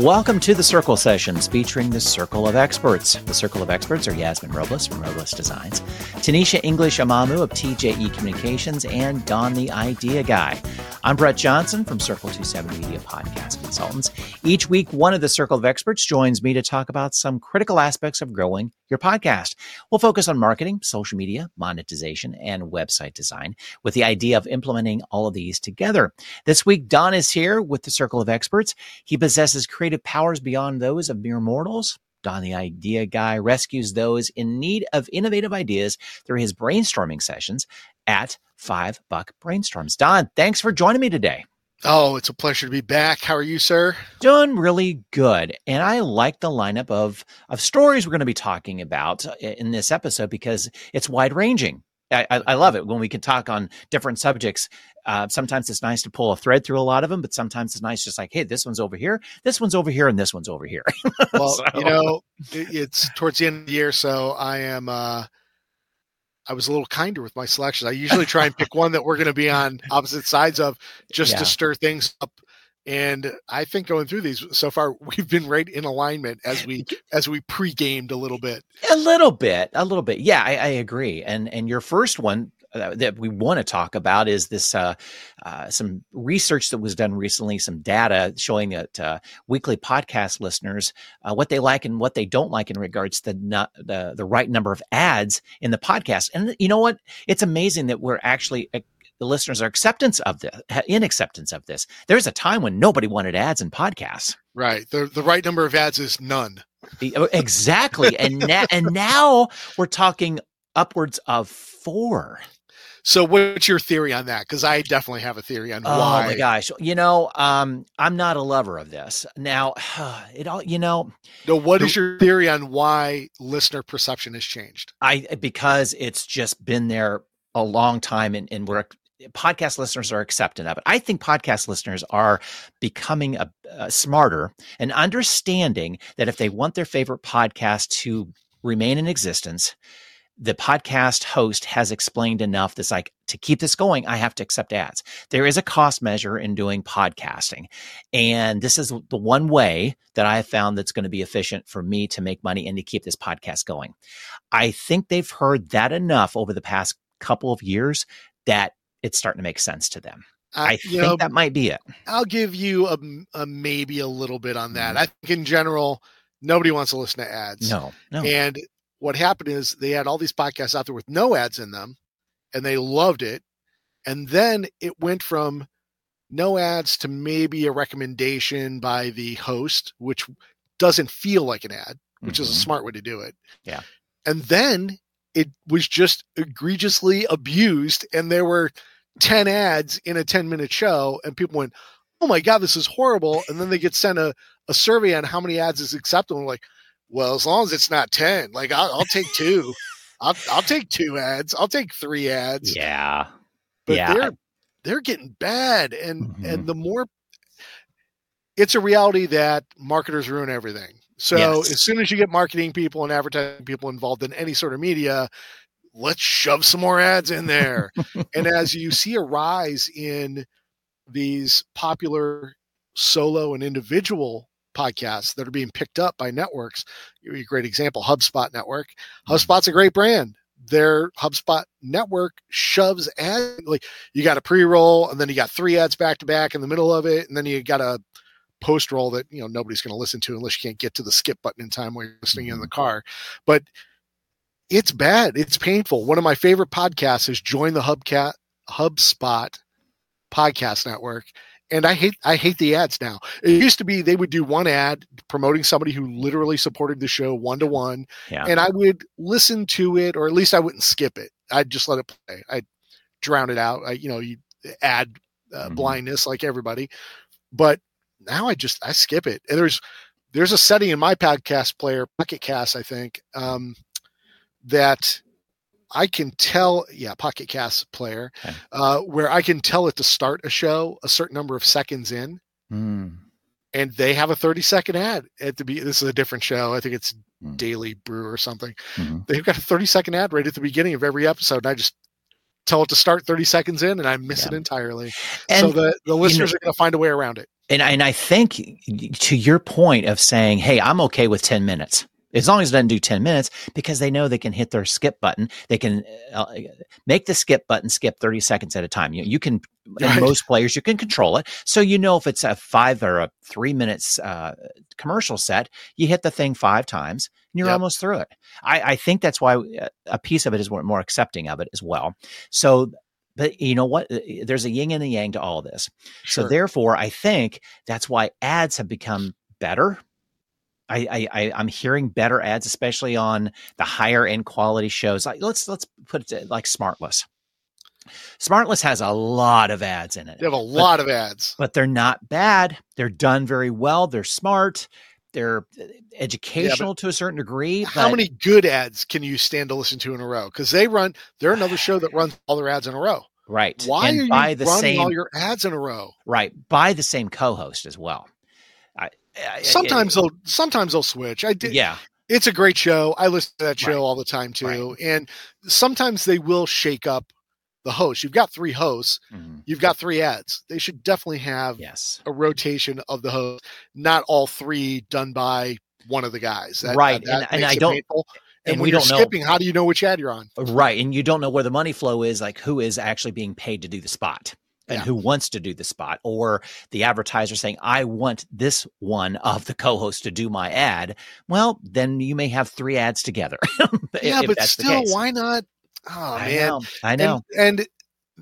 Welcome to the Circle Sessions featuring the Circle of Experts. The Circle of Experts are Yasmin Robles from Robles Designs, Tanisha English Amamu of TJE Communications, and Don the Idea Guy. I'm Brett Johnson from Circle 270 Media Podcast Consultants. Each week, one of the Circle of Experts joins me to talk about some critical aspects of growing your podcast. We'll focus on marketing, social media, monetization, and website design with the idea of implementing all of these together. This week, Don is here with the Circle of Experts. He possesses creative powers beyond those of mere mortals. Don, the idea guy, rescues those in need of innovative ideas through his brainstorming sessions at Five Buck Brainstorms. Don, thanks for joining me today. Oh, it's a pleasure to be back. How are you, sir? Doing really good. And I like the lineup of, of stories we're going to be talking about uh, in this episode because it's wide ranging. I, I, love it when we can talk on different subjects. Uh, sometimes it's nice to pull a thread through a lot of them, but sometimes it's nice just like, hey, this one's over here, this one's over here, and this one's over here. well, so. you know, it's towards the end of the year, so I am. Uh, I was a little kinder with my selections. I usually try and pick one that we're going to be on opposite sides of, just yeah. to stir things up. And I think going through these so far, we've been right in alignment as we as we pre-gamed a little bit. A little bit, a little bit. Yeah, I, I agree. And and your first one that we want to talk about is this uh, uh, some research that was done recently, some data showing that uh, weekly podcast listeners uh, what they like and what they don't like in regards to the, the the right number of ads in the podcast. And you know what? It's amazing that we're actually uh, the listeners are acceptance of this in acceptance of this. There's a time when nobody wanted ads in podcasts. Right. The the right number of ads is none. Oh, exactly. and now and now we're talking upwards of four. So, what's your theory on that? Because I definitely have a theory on oh why. Oh my gosh! You know, um, I'm not a lover of this. Now, it all you know. No, what the, is your theory on why listener perception has changed? I because it's just been there a long time, and, and we're podcast listeners are accepting of it. I think podcast listeners are becoming a, a smarter and understanding that if they want their favorite podcast to remain in existence the podcast host has explained enough that's like to keep this going i have to accept ads there is a cost measure in doing podcasting and this is the one way that i have found that's going to be efficient for me to make money and to keep this podcast going i think they've heard that enough over the past couple of years that it's starting to make sense to them uh, I think know, that might be it. I'll give you a, a, maybe a little bit on that. Mm-hmm. I think in general, nobody wants to listen to ads. No, no. And what happened is they had all these podcasts out there with no ads in them and they loved it. And then it went from no ads to maybe a recommendation by the host, which doesn't feel like an ad, which mm-hmm. is a mm-hmm. smart way to do it. Yeah. And then it was just egregiously abused. And there were 10 ads in a 10 minute show. And people went, Oh my God, this is horrible. And then they get sent a, a survey on how many ads is acceptable. like, well, as long as it's not 10, like I'll, I'll take two. I'll, I'll take two ads. I'll take three ads. Yeah. But yeah. they're, they're getting bad. And, mm-hmm. and the more it's a reality that marketers ruin everything. So yes. as soon as you get marketing people and advertising people involved in any sort of media, let's shove some more ads in there. and as you see a rise in these popular solo and individual podcasts that are being picked up by networks. You're a great example, HubSpot Network. Mm-hmm. HubSpot's a great brand. Their HubSpot network shoves ads like you got a pre-roll and then you got three ads back to back in the middle of it, and then you got a post roll that you know nobody's going to listen to unless you can't get to the skip button in time while you're listening in the mm-hmm. car. But it's bad. It's painful. One of my favorite podcasts is Join the Hubcat HubSpot podcast network and I hate I hate the ads now. It used to be they would do one ad promoting somebody who literally supported the show one to one, and I would listen to it, or at least I wouldn't skip it. I'd just let it play. I'd drown it out. I, you know, you add uh, mm-hmm. blindness like everybody, but now I just I skip it. And there's there's a setting in my podcast player, Pocket Cast, I think, um, that I can tell, yeah, Pocket Cast player, okay. uh, where I can tell it to start a show a certain number of seconds in, mm. and they have a thirty second ad at the be. This is a different show. I think it's mm. Daily Brew or something. Mm-hmm. They've got a thirty second ad right at the beginning of every episode. And I just tell it to start 30 seconds in and I miss yeah. it entirely. And, so the, the listeners know, are going to find a way around it. And and I think to your point of saying, "Hey, I'm okay with 10 minutes." As long as it doesn't do 10 minutes because they know they can hit their skip button. They can uh, make the skip button skip 30 seconds at a time. You, you can, right. most players, you can control it. So you know if it's a five or a three minutes uh, commercial set, you hit the thing five times and you're yep. almost through it. I, I think that's why uh, a piece of it is more, more accepting of it as well. So but you know what? Uh, there's a yin and a yang to all this. Sure. So therefore, I think that's why ads have become better. I, I, I'm hearing better ads, especially on the higher end quality shows. Like let's let's put it like Smartless. Smartless has a lot of ads in it. They have a lot of ads, but they're not bad. They're done very well. They're smart they're uh, educational yeah, to a certain degree. How many good ads can you stand to listen to in a row? Because they run, they're another show that runs all their ads in a row. Right. Why and are by you running same, all your ads in a row? Right. By the same co-host as well. Sometimes they'll sometimes they'll switch. I did. Yeah. It's a great show. I listen to that show right. all the time too. Right. And sometimes they will shake up the host. You've got three hosts. Mm-hmm. You've got three ads. They should definitely have yes. a rotation of the host, not all three done by one of the guys. That, right. That, and, and I don't. Painful. And, and when you're skipping, know, how do you know which ad you're on? Right. And you don't know where the money flow is, like who is actually being paid to do the spot and yeah. who wants to do the spot, or the advertiser saying, I want this one of the co hosts to do my ad. Well, then you may have three ads together. yeah, but still, why not Oh I man, know. I know. And, and,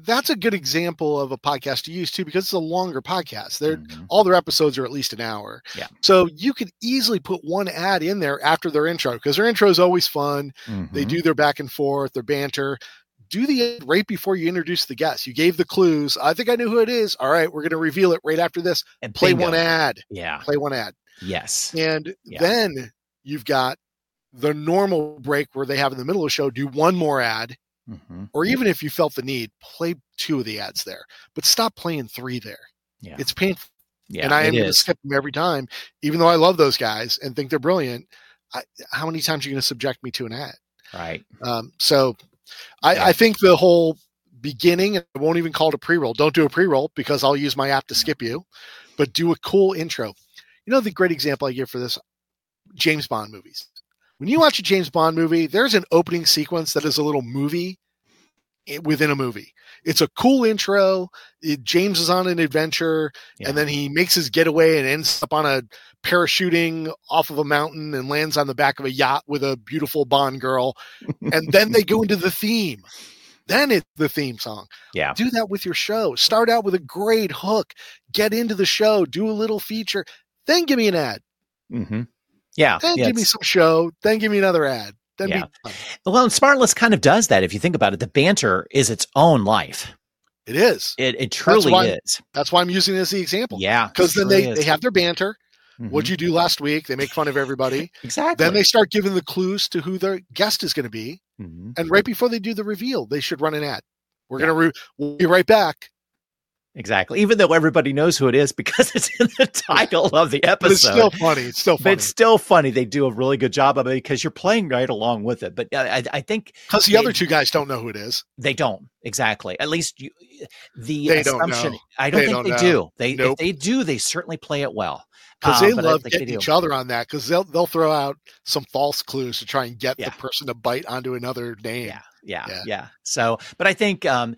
that's a good example of a podcast to use too, because it's a longer podcast. They're mm-hmm. all their episodes are at least an hour. Yeah. So you could easily put one ad in there after their intro because their intro is always fun. Mm-hmm. They do their back and forth, their banter. Do the right before you introduce the guest. You gave the clues. I think I knew who it is. All right, we're going to reveal it right after this. And play bingo. one ad. Yeah. Play one ad. Yes. And yeah. then you've got the normal break where they have in the middle of the show do one more ad mm-hmm. or even if you felt the need play two of the ads there but stop playing three there yeah it's painful yeah and i am going to skip them every time even though i love those guys and think they're brilliant I, how many times are you going to subject me to an ad right um, so I, yeah. I think the whole beginning i won't even call it a pre-roll don't do a pre-roll because i'll use my app to skip you but do a cool intro. You know the great example i give for this? James bond movies. When you watch a James Bond movie, there's an opening sequence that is a little movie within a movie. It's a cool intro. It, James is on an adventure, yeah. and then he makes his getaway and ends up on a parachuting off of a mountain and lands on the back of a yacht with a beautiful Bond girl. and then they go into the theme. Then it's the theme song. Yeah. Do that with your show. Start out with a great hook. Get into the show. Do a little feature. Then give me an ad. Mm-hmm. Yeah. Then yeah, give me some show. Then give me another ad. Then yeah. well, and Smartless kind of does that. If you think about it, the banter is its own life. It is. It, it truly that's is. That's why I'm using it as the example. Yeah. Because then they, they have their banter. Mm-hmm. What'd you do last week? They make fun of everybody. exactly. Then they start giving the clues to who their guest is going to be. Mm-hmm. And right before they do the reveal, they should run an ad. We're yeah. going to, re- we'll be right back Exactly. Even though everybody knows who it is because it's in the title of the episode. But it's still funny. It's still funny. But it's still funny. They do a really good job of it because you're playing right along with it. But I, I think because the they, other two guys don't know who it is. They don't exactly. At least you, the they assumption. Don't I don't they think don't they know. do. They nope. if they do, they certainly play it well because um, they love getting each other on that because they'll they'll throw out some false clues to try and get yeah. the person to bite onto another name. Yeah, yeah, yeah, yeah. So, but I think um, uh,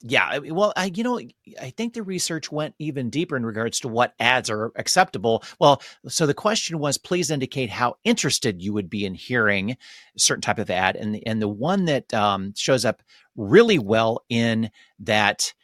yeah well I, you know i think the research went even deeper in regards to what ads are acceptable. Well so the question was please indicate how interested you would be in hearing a certain type of ad and and the one that um, shows up really well in that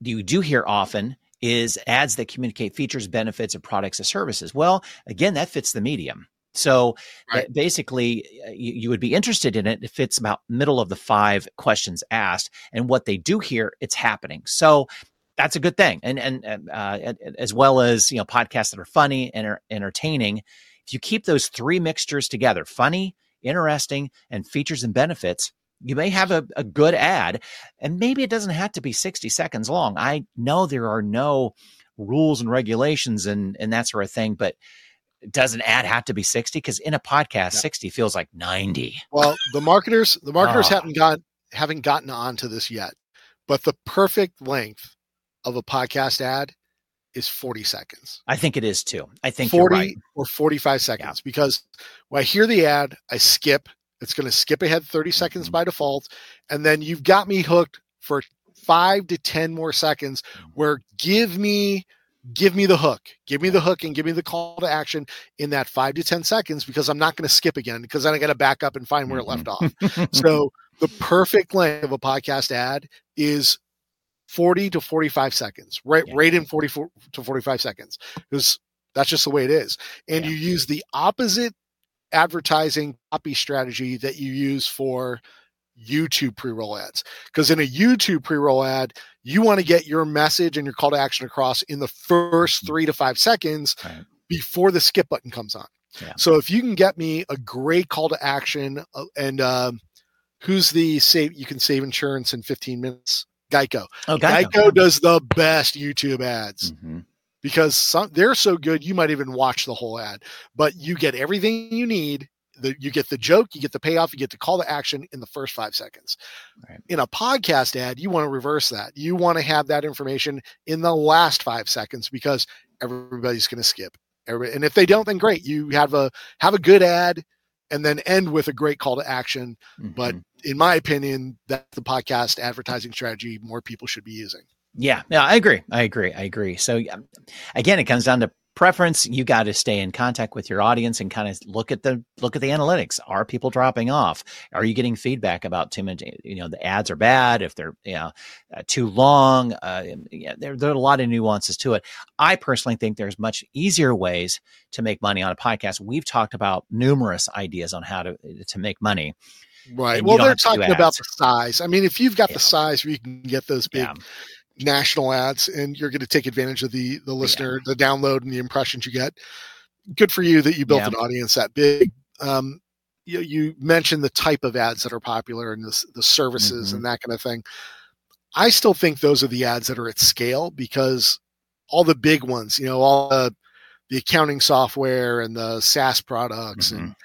you do hear often is ads that communicate features benefits of products or services. Well again that fits the medium so right. basically, you, you, would be interested in it if it's about middle of the five questions asked, and what they do here, it's happening. So that's a good thing, and and uh, as well as you know podcasts that are funny and are entertaining. If you keep those three mixtures together, funny, interesting, and features and benefits, you may have a, a good ad, and maybe it doesn't have to be sixty seconds long. I know there are no rules and regulations and and that sort of thing, but does an ad have to be 60 because in a podcast yeah. 60 feels like 90 well the marketers the marketers oh. haven't got haven't gotten onto this yet but the perfect length of a podcast ad is 40 seconds. I think it is too. I think 40 right. or 45 seconds yeah. because when I hear the ad, I skip. It's going to skip ahead 30 seconds mm-hmm. by default. And then you've got me hooked for five to 10 more seconds mm-hmm. where give me give me the hook give me the hook and give me the call to action in that five to ten seconds because i'm not going to skip again because then i got to back up and find where it left off mm-hmm. so the perfect length of a podcast ad is 40 to 45 seconds, right? Yeah. Right in 44 to 45 seconds. Because that's just the way it is. And yeah. you use the opposite advertising copy strategy that you use for YouTube pre roll ads. Because in a YouTube pre roll ad, you want to get your message and your call to action across in the first mm-hmm. three to five seconds right. before the skip button comes on. Yeah. So if you can get me a great call to action uh, and um, who's the save you can save insurance in 15 minutes Geico. Oh, Geico. Geico does the best YouTube ads mm-hmm. because some, they're so good you might even watch the whole ad, but you get everything you need. The, you get the joke, you get the payoff, you get the call to action in the first five seconds. Right. In a podcast ad, you want to reverse that. You want to have that information in the last five seconds because everybody's going to skip. Everybody, and if they don't, then great. You have a have a good ad and then end with a great call to action. Mm-hmm. But in my opinion, that's the podcast advertising strategy more people should be using. Yeah, yeah, I agree. I agree. I agree. So again, it comes down to preference you got to stay in contact with your audience and kind of look at the look at the analytics are people dropping off are you getting feedback about too many you know the ads are bad if they're you know uh, too long uh, yeah, there, there are a lot of nuances to it i personally think there's much easier ways to make money on a podcast we've talked about numerous ideas on how to to make money Right. Well, they're talking about the size. I mean, if you've got yeah. the size where you can get those big yeah national ads and you're going to take advantage of the the listener yeah. the download and the impressions you get good for you that you built yeah. an audience that big um, you, you, mentioned the type of ads that are popular and the, the services mm-hmm. and that kind of thing i still think those are the ads that are at scale because all the big ones you know all the, the accounting software and the saas products mm-hmm. and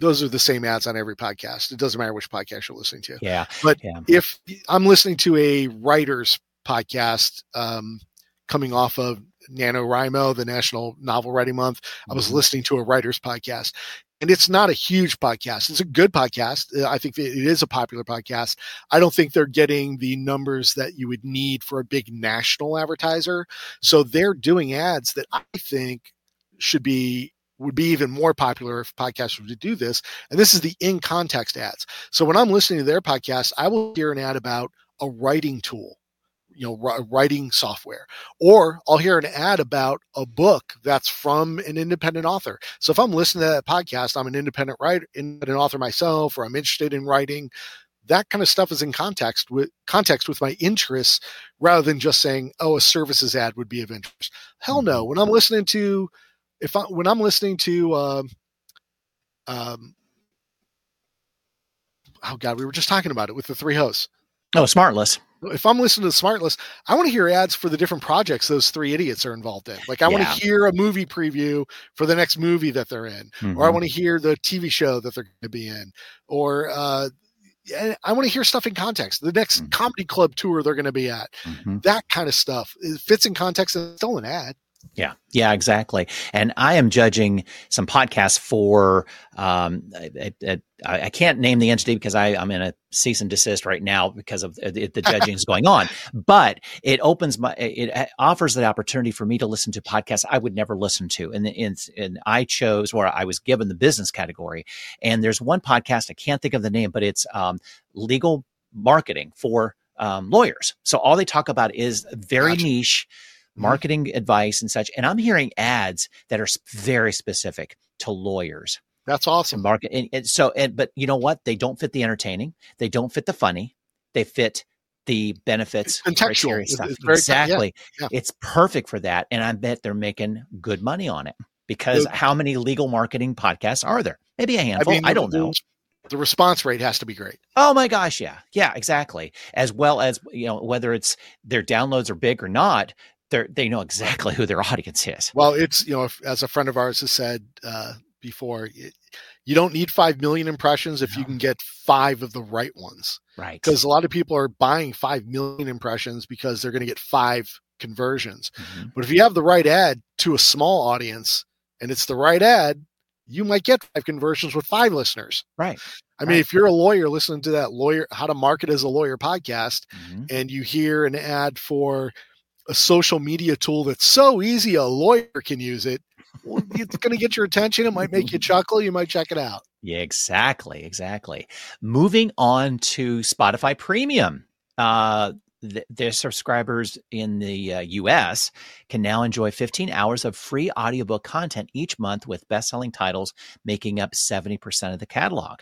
those are the same ads on every podcast. It doesn't matter which podcast you're listening to. Yeah. But yeah. if I'm listening to a writer's podcast um, coming off of NaNoWriMo, the National Novel Writing Month. I was mm-hmm. listening to a writer's podcast, and it's not a huge podcast. It's a good podcast. Uh, I think it is a popular podcast. I don't think they're getting the numbers that you would need for a big national advertiser. So they're doing ads that I think should be would be even more popular if podcasts were to do this. And this is the in context ads. So when I'm listening to their podcast, I will hear an ad about a writing tool you know writing software. Or i'll hear an ad about a book that's from an independent author. So if i'm listening to that podcast i'm an independent writer independent author myself or i'm interested in writing that kind of stuff is in context with context with my interests rather than just saying oh a services ad would be of interest. Hell no. Mm-hmm. when i'm listening to if i when i'm listening to um, um oh god we were just talking about it with the three hosts. Oh smartless if I'm listening to Smartless, I want to hear ads for the different projects those three idiots are involved in. Like I yeah. want to hear a movie preview for the next movie that they're in, mm-hmm. or I mm-hmm. want to hear the TV show that they're going to be in, or uh, I want to hear stuff in context. The next mm-hmm. comedy club tour they're going to be at, mm-hmm. that kind of stuff it fits in context and still an ad. Yeah, yeah, exactly. And I am judging some podcasts for. Um, I, I, I, can't name the entity because I, am in a cease and desist right now because of the, the judging is going on. But it opens my, it offers the opportunity for me to listen to podcasts I would never listen to, and and, and I chose where I was given the business category. And there's one podcast I can't think of the name, but it's um, legal marketing for um, lawyers. So all they talk about is very gotcha. niche. Marketing mm-hmm. advice and such. And I'm hearing ads that are very specific to lawyers. That's awesome. Market. And, and so, and, but you know what? They don't fit the entertaining. They don't fit the funny. They fit the benefits contextual stuff. exactly. Yeah, yeah. It's perfect for that. And I bet they're making good money on it because the, how many legal marketing podcasts are there? Maybe a handful. I, mean, I don't know. The response rate has to be great. Oh my gosh, yeah. Yeah, exactly. As well as, you know, whether it's their downloads are big or not, they they know exactly who their audience is. Well, it's you know, if, as a friend of ours has said uh, before, it, you don't need five million impressions if no. you can get five of the right ones. Right. Because a lot of people are buying five million impressions because they're going to get five conversions. Mm-hmm. But if you have the right ad to a small audience and it's the right ad, you might get five conversions with five listeners. Right. I mean, if you're a lawyer listening to that lawyer, how to market as a lawyer podcast, mm-hmm. and you hear an ad for a social media tool that's so easy a lawyer can use it, it's going to get your attention. It might make you chuckle. You might check it out. Yeah, exactly. Exactly. Moving on to Spotify Premium. Uh, their subscribers in the uh, US can now enjoy 15 hours of free audiobook content each month with best-selling titles making up 70% of the catalog.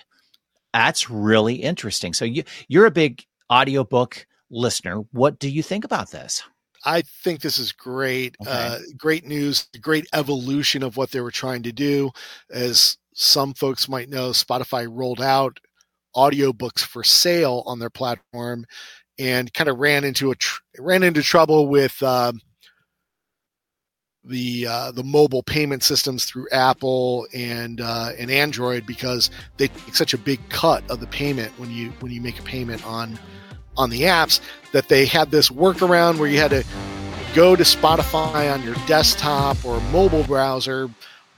That's really interesting. So you you're a big audiobook listener. What do you think about this? I think this is great. Okay. Uh, great news, great evolution of what they were trying to do. As some folks might know, Spotify rolled out audiobooks for sale on their platform and kind of ran into a tr- ran into trouble with um, the uh, the mobile payment systems through Apple and uh, and Android because they take such a big cut of the payment when you when you make a payment on on the apps that they had this workaround where you had to go to Spotify on your desktop or mobile browser,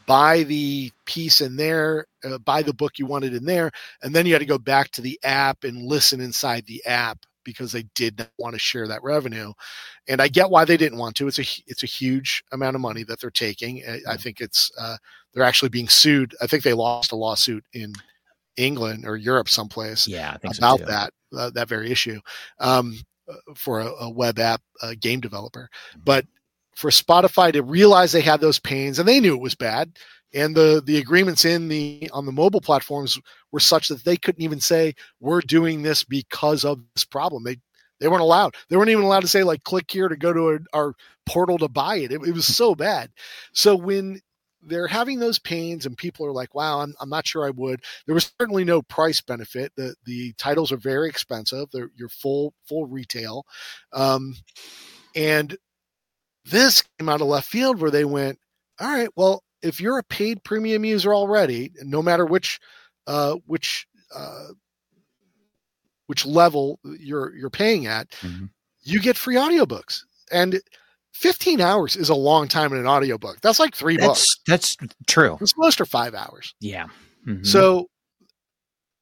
buy the piece in there, uh, buy the book you wanted in there, and then you had to go back to the app and listen inside the app because they did not want to share that revenue. And I get why they didn't want to. It's a it's a huge amount of money that they're taking. I, I think it's uh, they're actually being sued. I think they lost a lawsuit in England or Europe someplace. Yeah, about so that uh, that very issue um, uh, for a, a, web app a game developer. Mm-hmm. But for Spotify to realize they had those pains and they knew it was bad and the the agreements in the on the mobile platforms were such that they couldn't even say we're doing this because of this problem they they weren't allowed they weren't even allowed to say like click here to go to a, our portal to buy it. it it was so bad so when they're having those pains and people are like wow I'm, I'm not sure i would there was certainly no price benefit the the titles are very expensive they're your full full retail um, and this came out of left field where they went all right well if you're a paid premium user already, no matter which uh, which uh, which level you're you're paying at, mm-hmm. you get free audiobooks. And 15 hours is a long time in an audiobook. That's like three that's, books. That's true. It's most are five hours. Yeah. Mm-hmm. So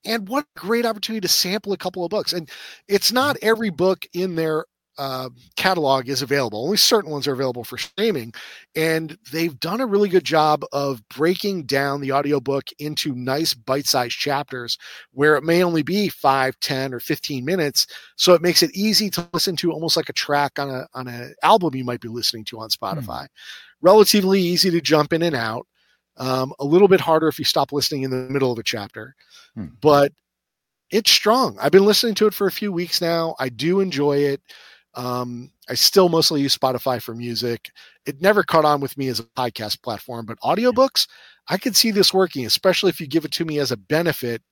and what a great opportunity to sample a couple of books. And it's not every book in there uh, catalog is available. Only certain ones are available for streaming. And they've done a really good job of breaking down the audiobook into nice bite sized chapters where it may only be 5, 10, or 15 minutes. So it makes it easy to listen to almost like a track on a on an album you might be listening to on Spotify. Mm. Relatively easy to jump in and out. Um, a little bit harder if you stop listening in the middle of a chapter. Mm. But it's strong. I've been listening to it for a few weeks now. I do enjoy it. Um, I still mostly use Spotify for music. It never caught on with me as a podcast platform, but audiobooks, I could see this working, especially if you give it to me as a benefit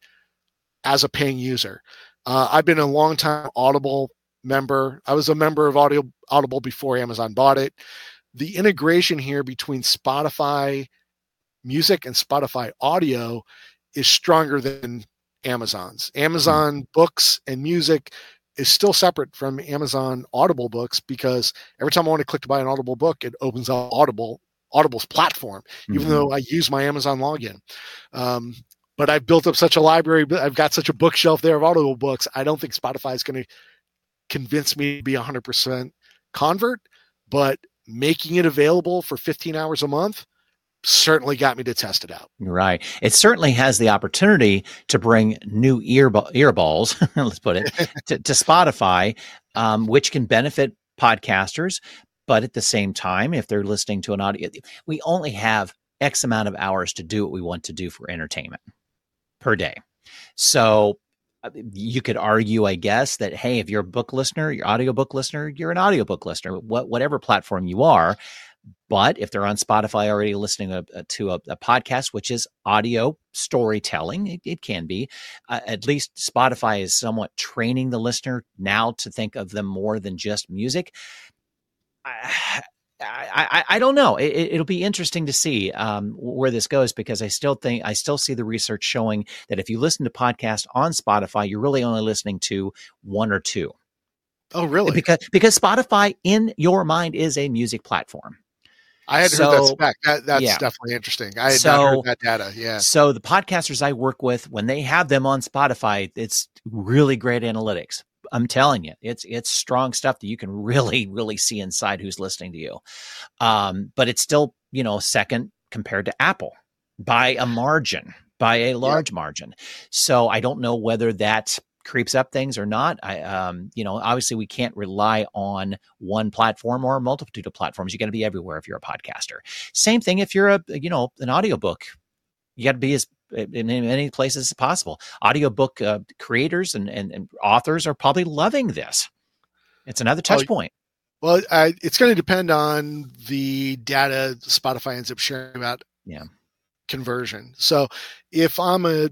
as a paying user. Uh, I've been a long time Audible member. I was a member of Audio, Audible before Amazon bought it. The integration here between Spotify music and Spotify audio is stronger than Amazon's. Amazon mm-hmm. books and music is still separate from Amazon Audible books because every time I want to click to buy an Audible book, it opens up Audible Audible's platform, even mm-hmm. though I use my Amazon login. Um, but I've built up such a library, I've got such a bookshelf there of Audible books. I don't think Spotify is going to convince me to be 100% convert, but making it available for 15 hours a month certainly got me to test it out. Right. It certainly has the opportunity to bring new ear earballs, let's put it, to, to Spotify, um, which can benefit podcasters. But at the same time, if they're listening to an audio, we only have X amount of hours to do what we want to do for entertainment per day. So uh, you could argue, I guess, that hey, if you're a book listener, your audiobook listener, you're an audiobook listener, what, whatever platform you are. But if they're on Spotify already listening to, to a, a podcast, which is audio storytelling, it, it can be. Uh, at least Spotify is somewhat training the listener now to think of them more than just music. I, I, I, don't know. It, will be interesting to see um, where this goes because I still think I still see the research showing that if you listen to podcasts on Spotify, you're really only listening to one or two. Oh, really? Because because Spotify in your mind is a music platform. I had so, heard that spec. That, that's yeah. definitely interesting. I had so, not heard that data. Yeah. So the podcasters I work with, when they have them on Spotify, it's really great analytics. I'm telling you, it's it's strong stuff that you can really really see inside who's listening to you. Um, but it's still you know second compared to Apple by a margin, by a large yeah. margin. So I don't know whether that creeps up things or not. I, um, you know, obviously we can't rely on one platform or a multitude of platforms. You got to be everywhere if you're a podcaster. Same thing if you're a, you know, an audiobook. You got to be as in many places as possible. Audiobook uh, creators and, and, and, authors are probably loving this. It's another touch point. Well, I, it's going to depend on the data Spotify ends up sharing about yeah. conversion. So if I'm a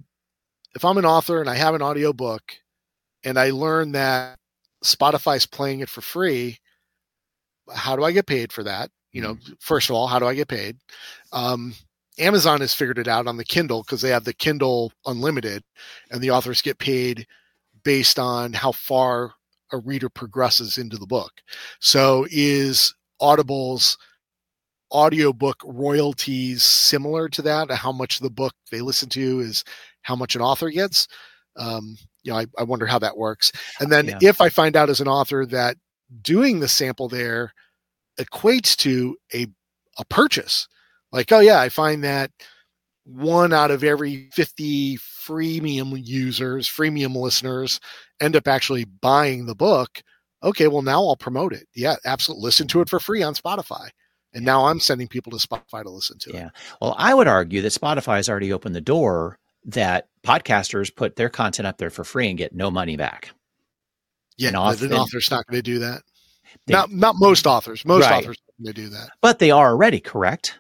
if I'm an author and I have an audiobook and I learned that Spotify's playing it for free, how do I get paid for that? You know, mm-hmm. first of all, how do I get paid? Um, Amazon has figured it out on the Kindle because they have the Kindle Unlimited, and the authors get paid based on how far a reader progresses into the book. So, is Audible's audiobook royalties similar to that? How much the book they listen to is how much an author gets? Um, you know, I, I, wonder how that works. And then yeah. if I find out as an author that doing the sample there equates to a a purchase, like, oh yeah, I find that one out of every 50 freemium users, freemium listeners end up actually buying the book. Okay, well now I'll promote it. Yeah, absolutely. Listen to it for free on Spotify. And now I'm sending people to Spotify to listen to it. Yeah. Well, I would argue that Spotify has already opened the door that podcasters put their content up there for free and get no money back. Yeah, an author, an author's not going to do that. They, not not most authors. Most right. authors they do that, but they are already correct.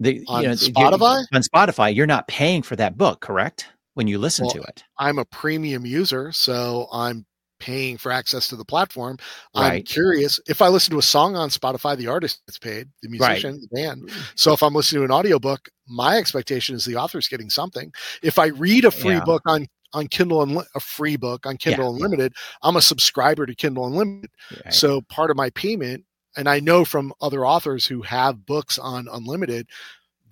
The, on you know, Spotify. On Spotify, you're not paying for that book, correct? When you listen well, to it, I'm a premium user, so I'm paying for access to the platform. Right. I'm curious if I listen to a song on Spotify, the artist gets paid, the musician, right. the band. Mm. So if I'm listening to an audiobook, my expectation is the author's getting something. If I read a free yeah. book on on Kindle and a free book on Kindle yeah, Unlimited. I'm a subscriber to Kindle Unlimited. Right. So part of my payment, and I know from other authors who have books on Unlimited,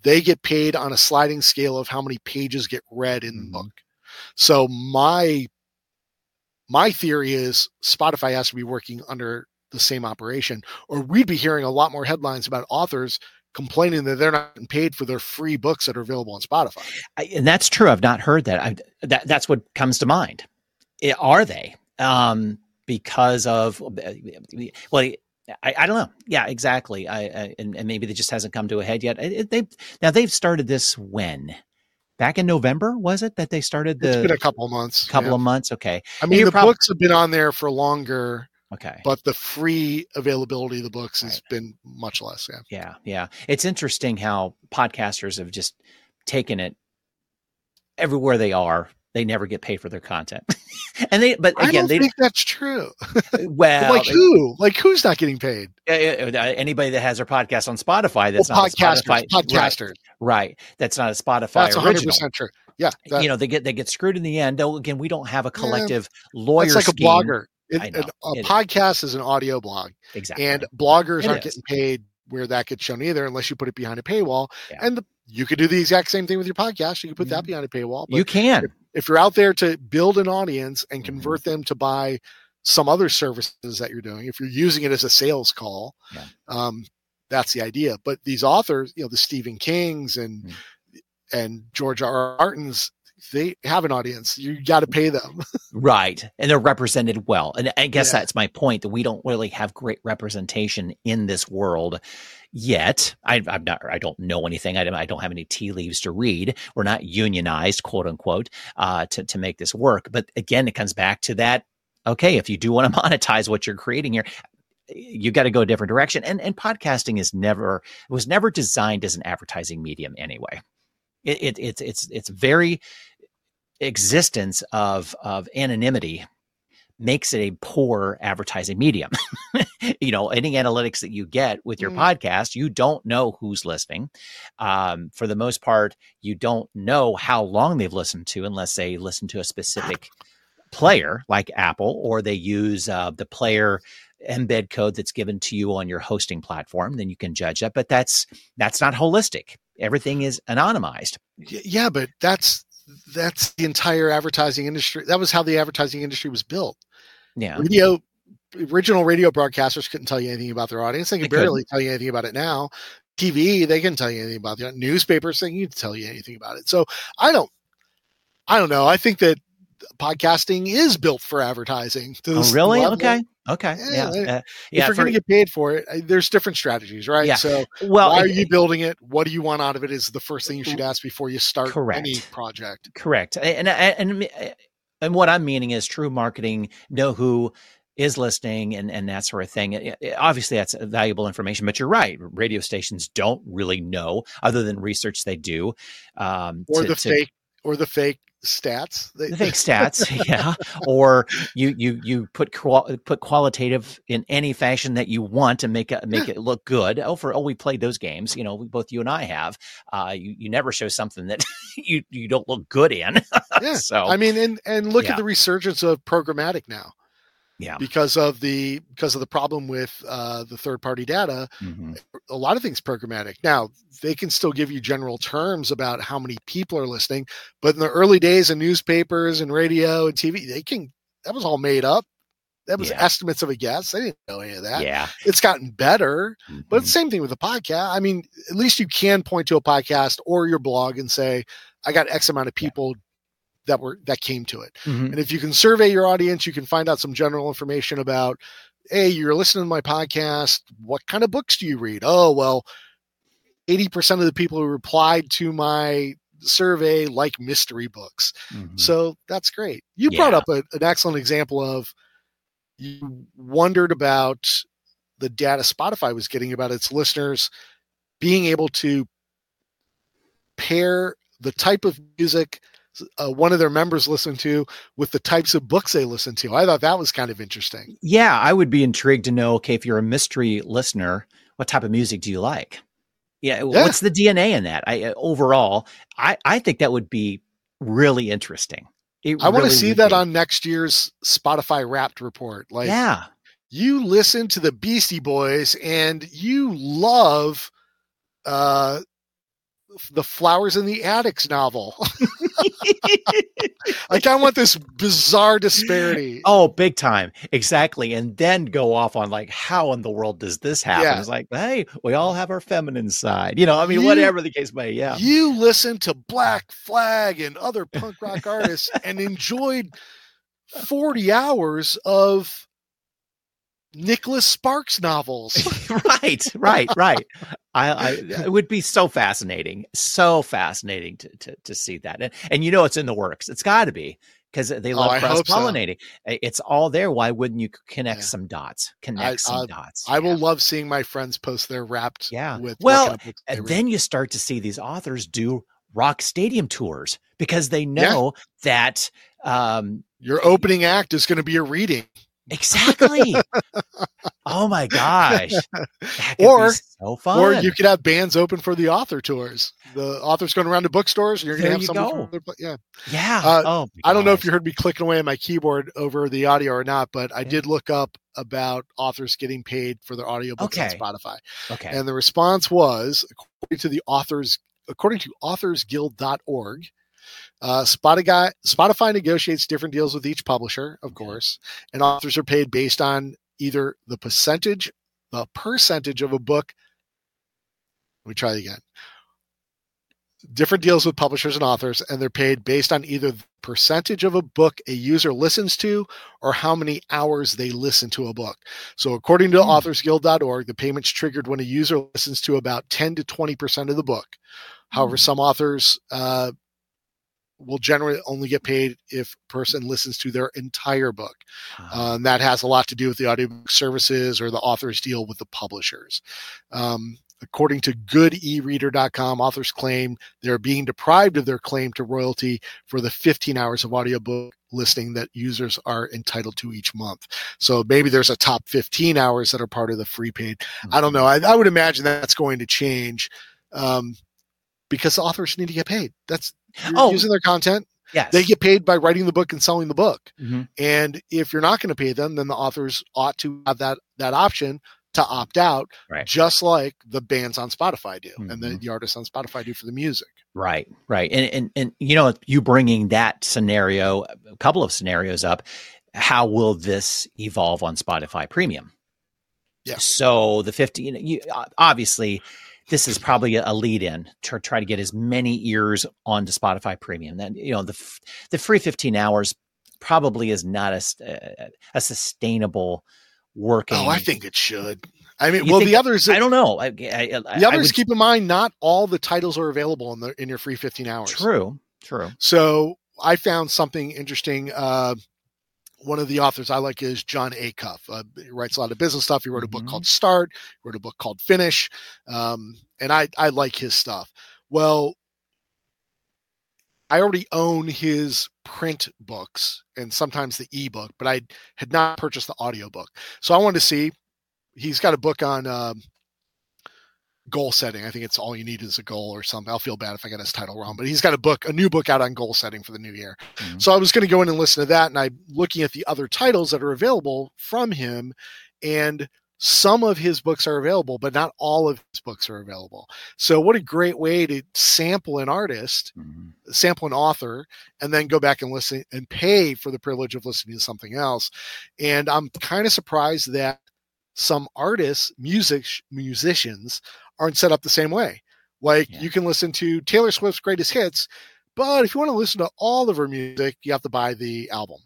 they get paid on a sliding scale of how many pages get read in mm-hmm. the book. So my my theory is Spotify has to be working under the same operation, or we'd be hearing a lot more headlines about authors complaining that they're not paid for their free books that are available on Spotify. I, and that's true. I've not heard that. I, that that's what comes to mind. It, are they? Um, because of well, I, I don't know. Yeah, exactly. I, I and, and, maybe it just hasn't come to a head yet. It, they now they've started this when back in November, was it that they started the? It's been a couple of months. Couple yeah. of months. Okay. I mean, the prob- books have been on there for longer. Okay. But the free availability of the books has right. been much less. Yeah. Yeah. Yeah. It's interesting how podcasters have just taken it everywhere they are. They never get paid for their content. and they, but again, I don't they think that's true. well, like who? Like who's not getting paid? Anybody that has their podcast on Spotify that's well, not podcasters, Spotify, podcasters, right, right, That's not a Spotify that's original. percent true. Yeah, that, you know they get they get screwed in the end. Though again, we don't have a collective yeah, lawyer. It's like scheme. a blogger. It, a, a podcast is. is an audio blog, exactly, and bloggers it aren't is. getting paid where that gets shown either, unless you put it behind a paywall. Yeah. And the, you could do the exact same thing with your podcast. You could put that mm-hmm. behind a paywall. you can. If, you're out there to build an audience and mm-hmm. convert mm-hmm. them to buy some other services that you're doing, if you're using it as a sales call, yeah. um, that's the idea. But these authors, you know, the Stephen Kings and mm-hmm. and George R. R. Martins, they have an audience. You got to pay them. right. And they're represented well. And I guess yeah. that's my point that we don't really have great representation in this world yet. I, am not, I don't know anything. I don't, I don't have any tea leaves to read. We're not unionized, quote unquote, uh, to, to make this work. But again, it comes back to that. Okay. If you do want to monetize what you're creating here, you got to go a different direction. And, and podcasting is never, was never designed as an advertising medium anyway. It, it, it's it's it's very existence of of anonymity makes it a poor advertising medium. you know, any analytics that you get with your mm. podcast, you don't know who's listening. Um, for the most part, you don't know how long they've listened to unless they listen to a specific player like Apple, or they use uh, the player embed code that's given to you on your hosting platform, then you can judge that. But that's that's not holistic. Everything is anonymized. Yeah, but that's that's the entire advertising industry. That was how the advertising industry was built. Yeah. Radio original radio broadcasters couldn't tell you anything about their audience. They can they barely couldn't. tell you anything about it now. TV, they can tell you anything about it. Newspapers, they can tell you anything about it. So I don't, I don't know. I think that podcasting is built for advertising. oh, really? Level. Okay. Okay. Yeah. Yeah. Uh, yeah if you're going to get paid for it, there's different strategies, right? Yeah. So, well, why it, are you building it? What do you want out of it? Is the first thing you should ask before you start correct. any project. Correct. And, and and and what I'm meaning is true marketing. Know who is listening and, and that sort of thing. It, it, obviously, that's valuable information, but you're right. Radio stations don't really know, other than research they do. Um, or to, the to, fake, or the fake stats. They, fake stats, yeah. Or you you you put qual- put qualitative in any fashion that you want to make it make yeah. it look good. Oh, for oh, we played those games. You know, both you and I have. Uh, you you never show something that you you don't look good in. yeah. So I mean, and and look yeah. at the resurgence of programmatic now yeah because of the because of the problem with uh, the third party data mm-hmm. a lot of things programmatic now they can still give you general terms about how many people are listening but in the early days of newspapers and radio and tv they can that was all made up that was yeah. estimates of a guess. I didn't know any of that. Yeah. It's gotten better, mm-hmm. but it's the same thing with a podcast. I mean, at least you can point to a podcast or your blog and say, I got X amount of people that were that came to it. Mm-hmm. And if you can survey your audience, you can find out some general information about, hey, you're listening to my podcast. What kind of books do you read? Oh, well, 80% of the people who replied to my survey like mystery books. Mm-hmm. So that's great. You yeah. brought up a, an excellent example of you wondered about the data Spotify was getting about its listeners being able to pair the type of music uh, one of their members listen to with the types of books they listen to. I thought that was kind of interesting. Yeah, I would be intrigued to know. Okay, if you're a mystery listener, what type of music do you like? Yeah, yeah. what's the DNA in that? I uh, overall, I I think that would be really interesting. It I want to see that be. on next year's Spotify Wrapped report. Like, yeah, you listen to the Beastie Boys and you love uh the Flowers in the Attics novel. like I want this bizarre disparity. Oh, big time. Exactly. And then go off on like, how in the world does this happen? Yeah. It's like, hey, we all have our feminine side. You know, I mean, you, whatever the case may, yeah. You listen to Black Flag and other punk rock artists and enjoyed 40 hours of Nicholas Sparks novels. right, right, right. I, I, it would be so fascinating, so fascinating to to, to see that, and, and you know it's in the works. It's got to be because they oh, love oh, cross pollinating. So. It's all there. Why wouldn't you connect yeah. some dots? Connect I, some dots. I yeah. will love seeing my friends post their wrapped. Yeah. With well, and then you start to see these authors do rock stadium tours because they know yeah. that um, your opening act is going to be a reading. Exactly. oh my gosh. or so fun. Or you could have bands open for the author tours. The author's going around to bookstores. And you're going to have you someone. From, yeah. Yeah. Uh, oh. I don't know if you heard me clicking away on my keyboard over the audio or not, but I did look up about authors getting paid for their audiobooks okay. on Spotify. Okay. And the response was, according to the authors, according to authorsguild.org, uh, Spotify, Spotify negotiates different deals with each publisher, of course, and authors are paid based on either the percentage, the percentage of a book. Let me try it again. Different deals with publishers and authors, and they're paid based on either the percentage of a book a user listens to or how many hours they listen to a book. So, according to mm. authorsguild.org, the payment's triggered when a user listens to about 10 to 20% of the book. However, mm. some authors uh, will generally only get paid if person listens to their entire book. Uh-huh. Um, that has a lot to do with the audiobook services or the authors deal with the publishers. Um, according to goodereader.com, authors claim they're being deprived of their claim to royalty for the 15 hours of audiobook listening that users are entitled to each month. So maybe there's a top 15 hours that are part of the free paid. Mm-hmm. I don't know. I, I, would imagine that's going to change. Um, because authors need to get paid. That's oh. using their content. Yes. They get paid by writing the book and selling the book. Mm-hmm. And if you're not going to pay them, then the authors ought to have that that option to opt out, right. just like the bands on Spotify do mm-hmm. and the, mm-hmm. the artists on Spotify do for the music. Right, right. And, and, and, you know, you bringing that scenario, a couple of scenarios up, how will this evolve on Spotify Premium? Yeah. So the 50, you know, you, obviously, this is probably a lead in to try to get as many ears onto Spotify Premium. Then, you know, the, the free 15 hours probably is not a, a sustainable working. Oh, I think it should. I mean, you well, the others. I don't know. I, I, the others, would, keep in mind, not all the titles are available in the in your free 15 hours. True. True. So I found something interesting. Uh, one of the authors I like is Jon Acuff. Uh, he writes a lot of business stuff. He wrote a book mm-hmm. called Start. He wrote a book called Finish, um, and I I like his stuff. Well, I already own his print books and sometimes the ebook, but I had not purchased the audiobook. So I wanted to see. He's got a book on um, goal setting. I think it's all you need is a goal or something. I'll feel bad if I get his title wrong, but he's got a book, a new book out on goal setting for the new year. Mm-hmm. So I was going to go in and listen to that, and I'm looking at the other titles that are available from him, and some of his books are available, but not all of his books are available. So, what a great way to sample an artist, mm-hmm. sample an author, and then go back and listen and pay for the privilege of listening to something else. And I'm kind of surprised that some artists, music musicians, aren't set up the same way. Like yeah. you can listen to Taylor Swift's greatest hits, but if you want to listen to all of her music, you have to buy the album.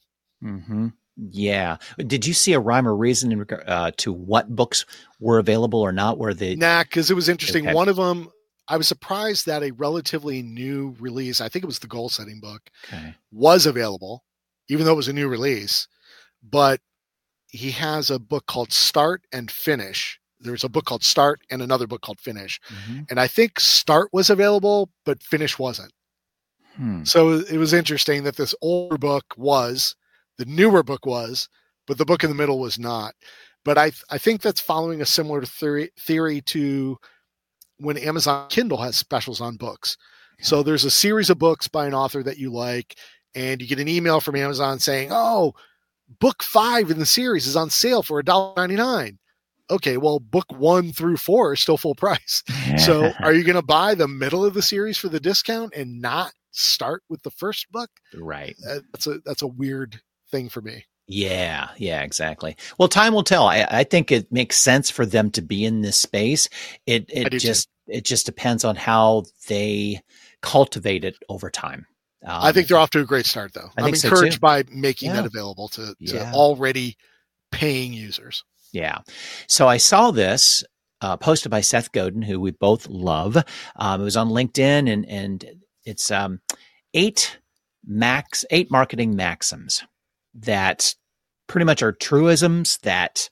Mm-hmm. Yeah. Did you see a rhyme or reason in regard uh, to what books were available or not? Were they? Nah, because it was interesting. Okay. One of them, I was surprised that a relatively new release, I think it was the goal setting book, okay. was available, even though it was a new release. But he has a book called Start and Finish. There's a book called Start and another book called Finish. Mm-hmm. And I think Start was available, but Finish wasn't. Hmm. So it was interesting that this older book was the newer book was, but the book in the middle was not. But I I think that's following a similar theory theory to when Amazon Kindle has specials on books. So there's a series of books by an author that you like, and you get an email from Amazon saying, "Oh, book five in the series is on sale for $1.99." Okay, well, book one through four is still full price. so are you going to buy the middle of the series for the discount and not start with the first book? Right. Uh, that's a that's a weird thing for me. Yeah, yeah, exactly. Well, time will tell. I, I think it makes sense for them to be in this space. It it just too. it just depends on how they cultivate it over time. Um, I think they're off to a great start, though. I am encouraged so by making yeah. that available to, to yeah. already paying users. Yeah. So I saw this uh, posted by Seth Godin, who we both love. Um, it was on LinkedIn, and and it's um, eight max eight marketing maxims that pretty much are truisms that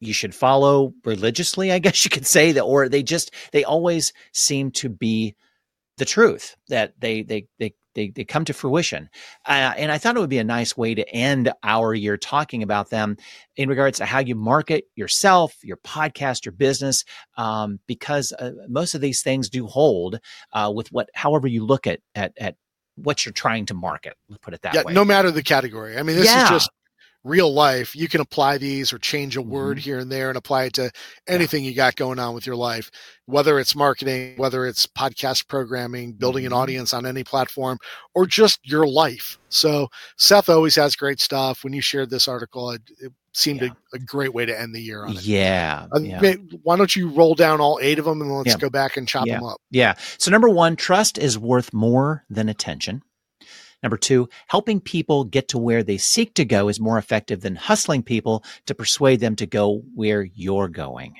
you should follow religiously, I guess you could say that, or they just, they always seem to be the truth that they, they, they, they, they come to fruition. Uh, and I thought it would be a nice way to end our year talking about them in regards to how you market yourself, your podcast, your business, um, because uh, most of these things do hold uh, with what, however you look at, at, at what you're trying to market. Let's put it that yeah, way. No matter the category. I mean, this yeah. is just real life. You can apply these or change a word mm-hmm. here and there and apply it to anything you got going on with your life, whether it's marketing, whether it's podcast programming, building mm-hmm. an audience on any platform, or just your life. So Seth always has great stuff. When you shared this article, it, it seemed yeah. a, a, great way to end the year on it. Yeah, uh, yeah. Why don't you roll down all eight of them and let's yeah. go back and chop them up? Yeah. So number one, trust is worth more than attention. Number two, helping people get to where they seek to go is more effective than hustling people to persuade them to go where you're going.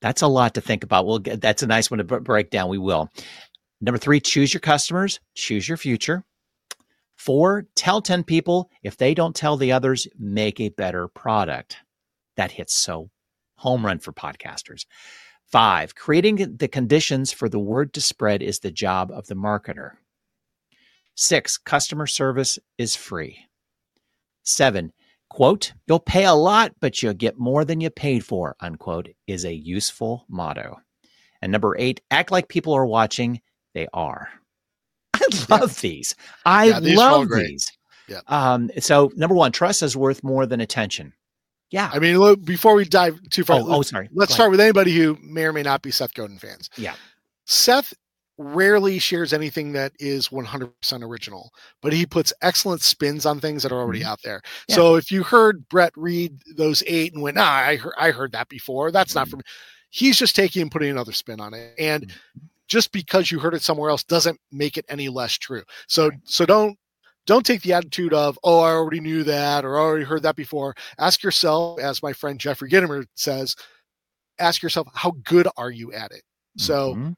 That's a lot to think about. We'll that's a nice one to break down. We will. Number three, choose your customers, choose your future. Four, tell 10 people. If they don't tell the others, make a better product. That hits so home run for podcasters. Five, creating the conditions for the word to spread is the job of the marketer. Six, customer service is free. Seven, quote, you'll pay a lot, but you'll get more than you paid for, unquote, is a useful motto. And number eight, act like people are watching. They are. I love yeah. these. I yeah, these love these. Yeah. Um, so number one, trust is worth more than attention. Yeah. I mean, look, before we dive too far, oh, oh sorry. Let's start with anybody who may or may not be Seth Godin fans. Yeah. Seth rarely shares anything that is 100% original, but he puts excellent spins on things that are already mm-hmm. out there. Yeah. So if you heard Brett read those eight and went, "Ah, I heard, I heard that before," that's mm-hmm. not for me. He's just taking and putting another spin on it, and mm-hmm. just because you heard it somewhere else doesn't make it any less true. So, right. so don't don't take the attitude of, oh, I already knew that or I already heard that before. Ask yourself, as my friend Jeffrey Gitomer says, ask yourself, how good are you at it? So mm-hmm.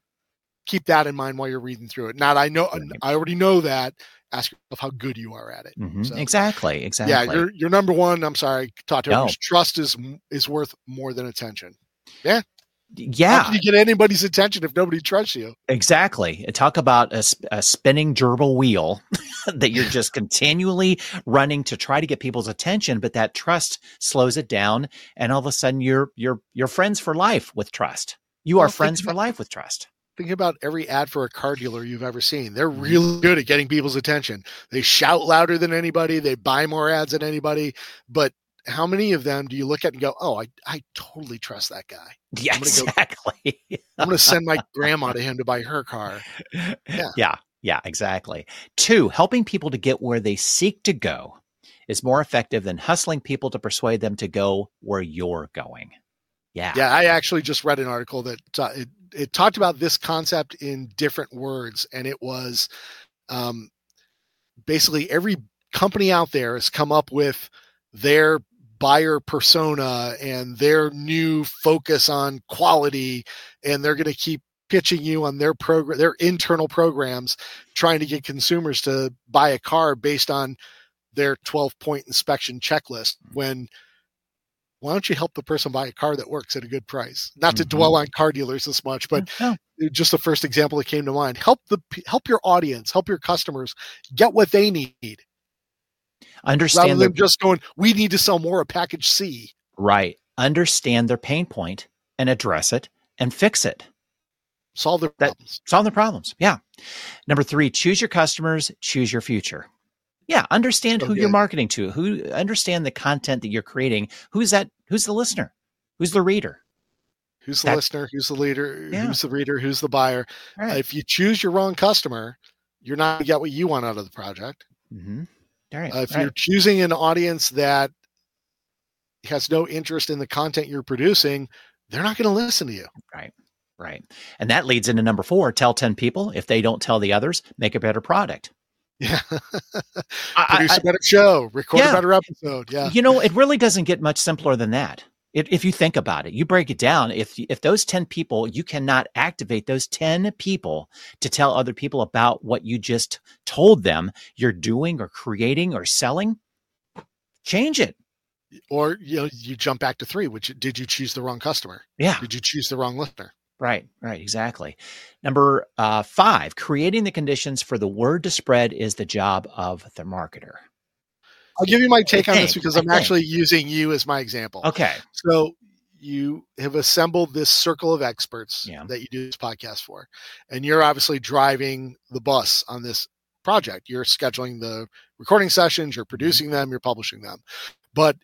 Keep that in mind while you're reading through it. Not, I know, I already know that. Ask yourself how good you are at it. Mm-hmm. So, exactly. Exactly. Yeah. You're, you're number one. I'm sorry. Talk to no. Trust is, is worth more than attention. Yeah yeah. How can you get anybody's attention if nobody trusts you? Exactly. Talk about a, a spinning gerbil wheel that you're just continually running to try to get people's attention, but that trust slows it down, and all of a sudden you're you're you're friends for life with trust. You well, are friends for life with trust. Think about every ad for a car dealer you've ever seen. They're mm-hmm. really good at getting people's attention. They shout louder than anybody. They buy more ads than anybody, but how many of them do you look at and go, "Oh, I I totally trust that guy." Yeah, I'm gonna exactly. Go, I'm going to send my grandma to him to buy her car. Yeah. Yeah. Yeah, exactly. Two, helping people to get where they seek to go is more effective than hustling people to persuade them to go where you're going. Yeah. Yeah, I actually just read an article that uh, it, it talked about this concept in different words and it was um basically every company out there has come up with their buyer persona and their new focus on quality and they're going to keep pitching you on their program their internal programs trying to get consumers to buy a car based on their 12 point inspection checklist. When why don't you help the person buy a car that works at a good price not to mm-hmm. dwell on car dealers this much but just the first example that came to mind help the help your audience help your customers get what they need Understand rather than just going, we need to sell more of package C. Right. Understand their pain point and address it and fix it. Solve their that, problems. Solve their problems. Yeah. Number three, choose your customers, choose your future. Yeah, understand who you're marketing to. Who understand the content that you're creating. Who's that? Who's the listener? Who's the reader? Who's the that, listener? Who's the leader? Yeah. Who's the reader? Who's the buyer? Right. Uh, if you choose your wrong customer, you're not going to get what you want out of the project. Mm-hmm. Right. Uh, if All you're right. choosing an audience that has no interest in the content you're producing, they're not going to listen to you. Right. Right. And that leads into number four tell 10 people. If they don't tell the others, make a better product. Yeah. Produce I, a better show, record yeah. a better episode. Yeah. You know, it really doesn't get much simpler than that. if you think about it, you break it down. If if those ten people, you cannot activate those ten people to tell other people about what you just told them you're doing or creating or selling, change it. Or you know, you jump back to three. Which did you choose the wrong customer? Yeah. Did you choose the wrong listener? Right, right, exactly. Number uh, five, creating the conditions for the word to spread is the job of the marketer. I'll give you my take on this because I'm actually using you as my example. Okay. So you have assembled this circle of experts yeah. that you do this podcast for, and you're obviously driving the bus on this project. You're scheduling the recording sessions, you're mm-hmm. producing them, you're publishing them. But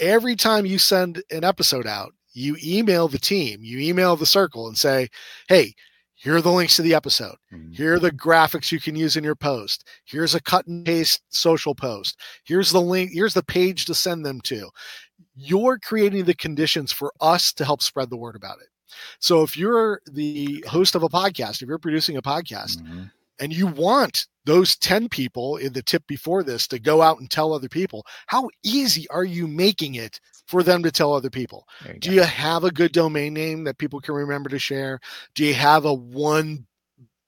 every time you send an episode out, you email the team, you email the circle and say, hey, here are the links to the episode. Mm-hmm. Here are the graphics you can use in your post. Here's a cut and paste social post. Here's the link. Here's the page to send them to. You're creating the conditions for us to help spread the word about it. So if you're the host of a podcast, if you're producing a podcast mm-hmm. and you want those 10 people in the tip before this to go out and tell other people, how easy are you making it for them to tell other people? You Do go. you have a good domain name that people can remember to share? Do you have a one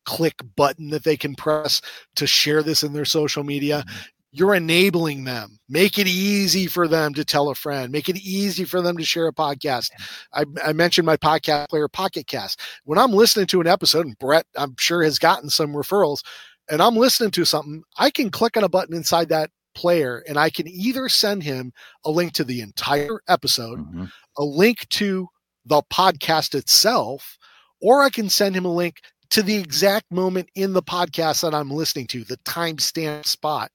click button that they can press to share this in their social media? Mm-hmm. You're enabling them. Make it easy for them to tell a friend. Make it easy for them to share a podcast. I, I mentioned my podcast player, Pocket Cast. When I'm listening to an episode, and Brett, I'm sure, has gotten some referrals, and I'm listening to something, I can click on a button inside that player and I can either send him a link to the entire episode, mm-hmm. a link to the podcast itself, or I can send him a link to the exact moment in the podcast that I'm listening to, the timestamp spot.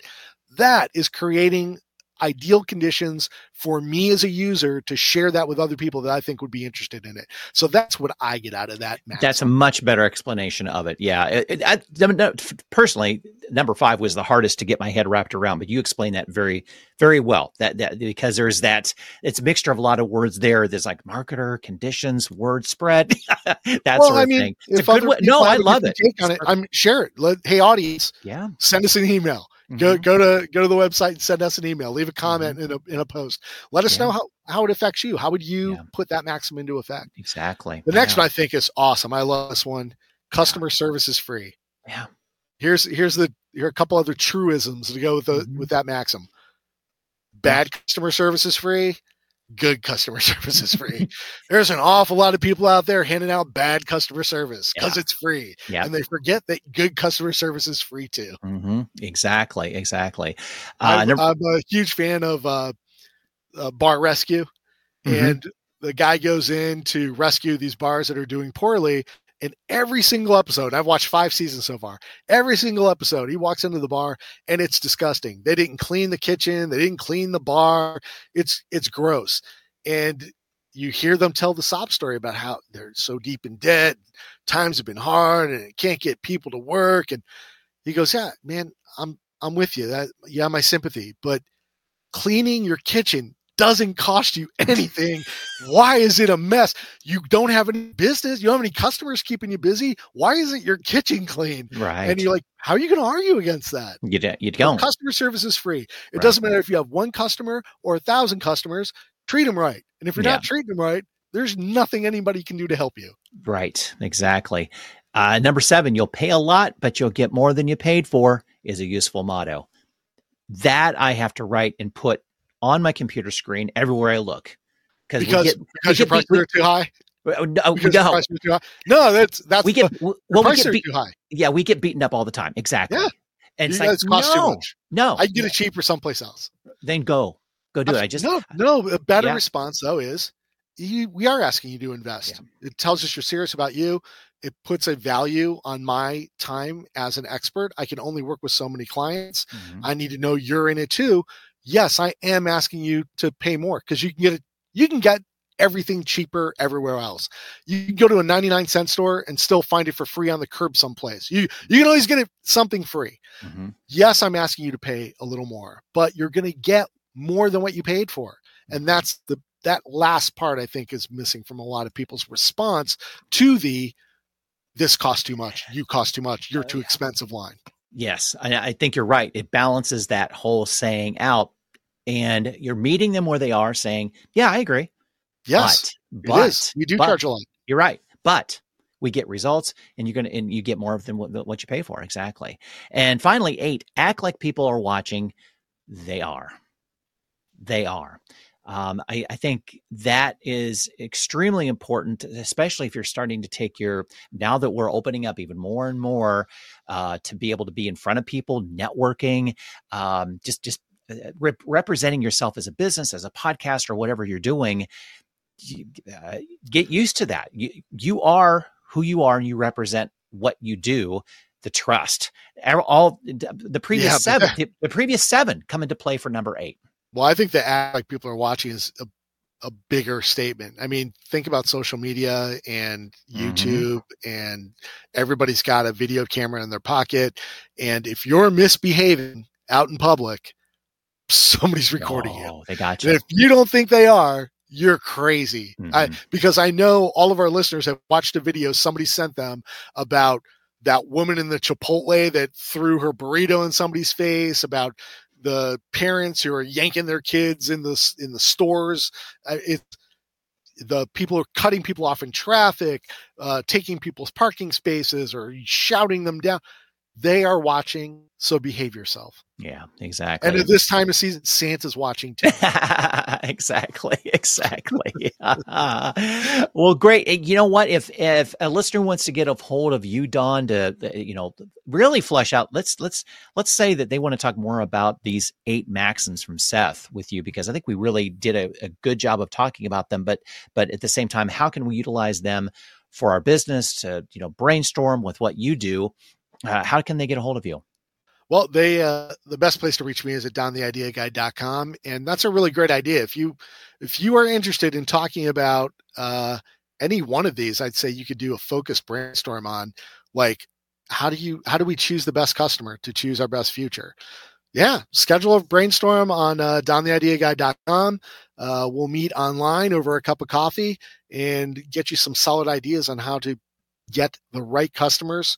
That is creating ideal conditions for me as a user to share that with other people that I think would be interested in it. So that's what I get out of that. That's a much better explanation of it. Yeah. It, it, I, personally, number five was the hardest to get my head wrapped around, but you explain that very, very well. That that because there's that it's a mixture of a lot of words there. There's like marketer, conditions, word spread, that well, sort of I mean, thing. It's a good way. No, I love it. Take on it, I'm share it. Let, hey, audience, yeah, send us an email. Mm-hmm. Go go to go to the website and send us an email. Leave a comment mm-hmm. in a in a post. Let us yeah. know how, how it affects you. How would you yeah. put that maximum into effect? Exactly. The next one I think is awesome. I love this one. Customer yeah. service is free. Yeah. Here's here's the here are a couple other truisms to go with the mm-hmm. with that maxim. Bad customer service is free good customer service is free. There's an awful lot of people out there handing out bad customer service because yeah. it's free. Yeah. And they forget that good customer service is free too. Mm-hmm. Exactly. Exactly. Uh, I'm, I'm, a huge fan of uh, uh, Bar Rescue. Mm-hmm. And the guy goes in to rescue these bars that are doing poorly. And every single episode, I've watched five seasons so far. Every single episode, he walks into the bar and it's disgusting. They didn't clean the kitchen, they didn't clean the bar. It's it's gross. And you hear them tell the sob story about how they're so deep in debt, times have been hard, and it can't get people to work. And he goes, "Yeah, man, I'm I'm with you. That yeah, my sympathy. But cleaning your kitchen doesn't cost you anything. Why is it a mess? You don't have any business. You don't have any customers keeping you busy. Why isn't your kitchen clean? Right. And you're like, how are you going to argue against that? You, d- you don't. Customer service is free. It right. doesn't matter if you have one customer or a thousand customers. Treat them right. And if you're yeah. not treating them right, there's nothing anybody can do to help you. Right. Exactly. Uh, number seven, you'll pay a lot, but you'll get more than you paid for is a useful motto. That I have to write and put on my computer screen everywhere I look. Because get, because your prices are too high. No, no. no, that's that's we get the, well, we get beat, too high. Yeah, we get beaten up all the time. Exactly. Yeah. And you it's like, cost no, too much. No, I get it cheaper someplace else. Then go, go do it. I just no, no. A better yeah. response though is you, we are asking you to invest. Yeah. It tells us you're serious about you. It puts a value on my time as an expert. I can only work with so many clients. Mm-hmm. I need to know you're in it too yes, I am asking you to pay more because you can get it. You can get everything cheaper everywhere else. You can go to a 99 cent store and still find it for free on the curb someplace. You you can always get it something free. Mm-hmm. Yes, I'm asking you to pay a little more, but you're going to get more than what you paid for. And mm-hmm. that's the that last part I think is missing from a lot of people's response to the this costs too much, you cost too much, you're oh, too expensive line. Yes, I, I think you're right. It balances that whole saying out, and you're meeting them where they are, saying, "Yeah, I agree." Yes, but, but we do but, charge a lot. You're right, but we get results, and you're gonna and you get more of them what you pay for exactly. And finally, eight, act like people are watching. They are. They are. Um, I, I, think that is extremely important, especially if you're starting to take your now that we're opening up even more and more uh, to be able to be in front of people, networking, um, just just uh, rep- representing yourself as a business, as a podcast, or whatever you're doing. You, uh, get used to that. You, you are who you are, and you represent what you do the trust. All the previous yeah, seven, the previous seven come into play for number eight. Well, I think the act like people are watching is a, a bigger statement. I mean, think about social media and mm-hmm. YouTube, mm-hmm. and everybody's got a video camera in their pocket. And if you're misbehaving out in public, somebody's recording oh, you. They got you. And if you don't think they are, you're crazy. Mm-hmm. I, because I know all of our listeners have watched a video somebody sent them about that woman in the Chipotle that threw her burrito in somebody's face, about the parents who are yanking their kids in the in the stores. Uh, it the people are cutting people off in traffic, uh, taking people's parking spaces, or shouting them down. They are watching, so behave yourself. Yeah, exactly. And at this time of season, Santa's watching too. exactly, exactly. well, great. You know what? If if a listener wants to get a hold of you, Don, to uh, you know really flesh out, let's let's let's say that they want to talk more about these eight maxims from Seth with you, because I think we really did a, a good job of talking about them. But but at the same time, how can we utilize them for our business to you know brainstorm with what you do, uh, how can they get a hold of you? Well, they uh, the best place to reach me is at dontheideaguy.com, and that's a really great idea. If you if you are interested in talking about uh, any one of these, I'd say you could do a focused brainstorm on like how do you how do we choose the best customer to choose our best future yeah schedule a brainstorm on uh, dontheideaguy.com uh, we'll meet online over a cup of coffee and get you some solid ideas on how to get the right customers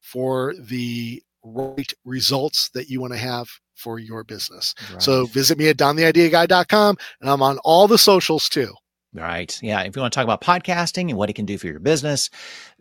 for the right results that you want to have for your business right. so visit me at dontheideaguy.com and i'm on all the socials too Right. Yeah. If you want to talk about podcasting and what it can do for your business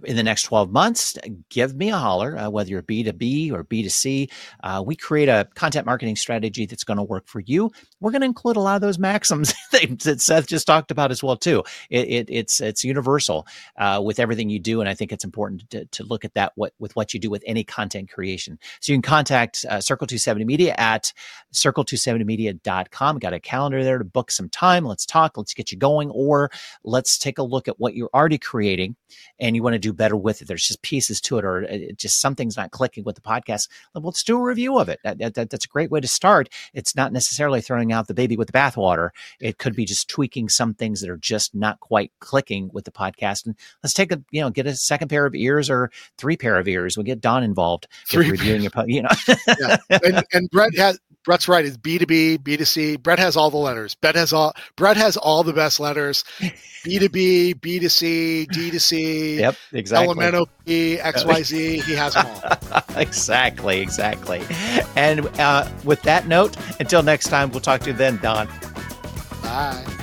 in the next 12 months, give me a holler, uh, whether you're B2B or B2C. Uh, we create a content marketing strategy that's going to work for you. We're going to include a lot of those maxims that Seth just talked about as well, too. It, it, it's, it's universal uh, with everything you do. And I think it's important to, to look at that what, with what you do with any content creation. So you can contact uh, Circle 270 Media at circle270media.com. Got a calendar there to book some time. Let's talk. Let's get you going or let's take a look at what you're already creating and you want to do better with it. There's just pieces to it, or uh, it just something's not clicking with the podcast. Let's do a review of it. That, that, that's a great way to start. It's not necessarily throwing out the baby with the bathwater. It could be just tweaking some things that are just not quite clicking with the podcast. And let's take a, you know, get a second pair of ears or three pair of ears. We'll get Don involved three reviewing your, podcast, you know. yeah. And, and Brett has, Brett's right. It's B two B, B two C. Brett has all the letters. Brett has all. Brett has all the best letters. B two B, B two C, D two C. Yep, exactly. Elemental P, X Y Z. He has them all. exactly, exactly. And uh, with that note, until next time, we'll talk to you then, Don. Bye.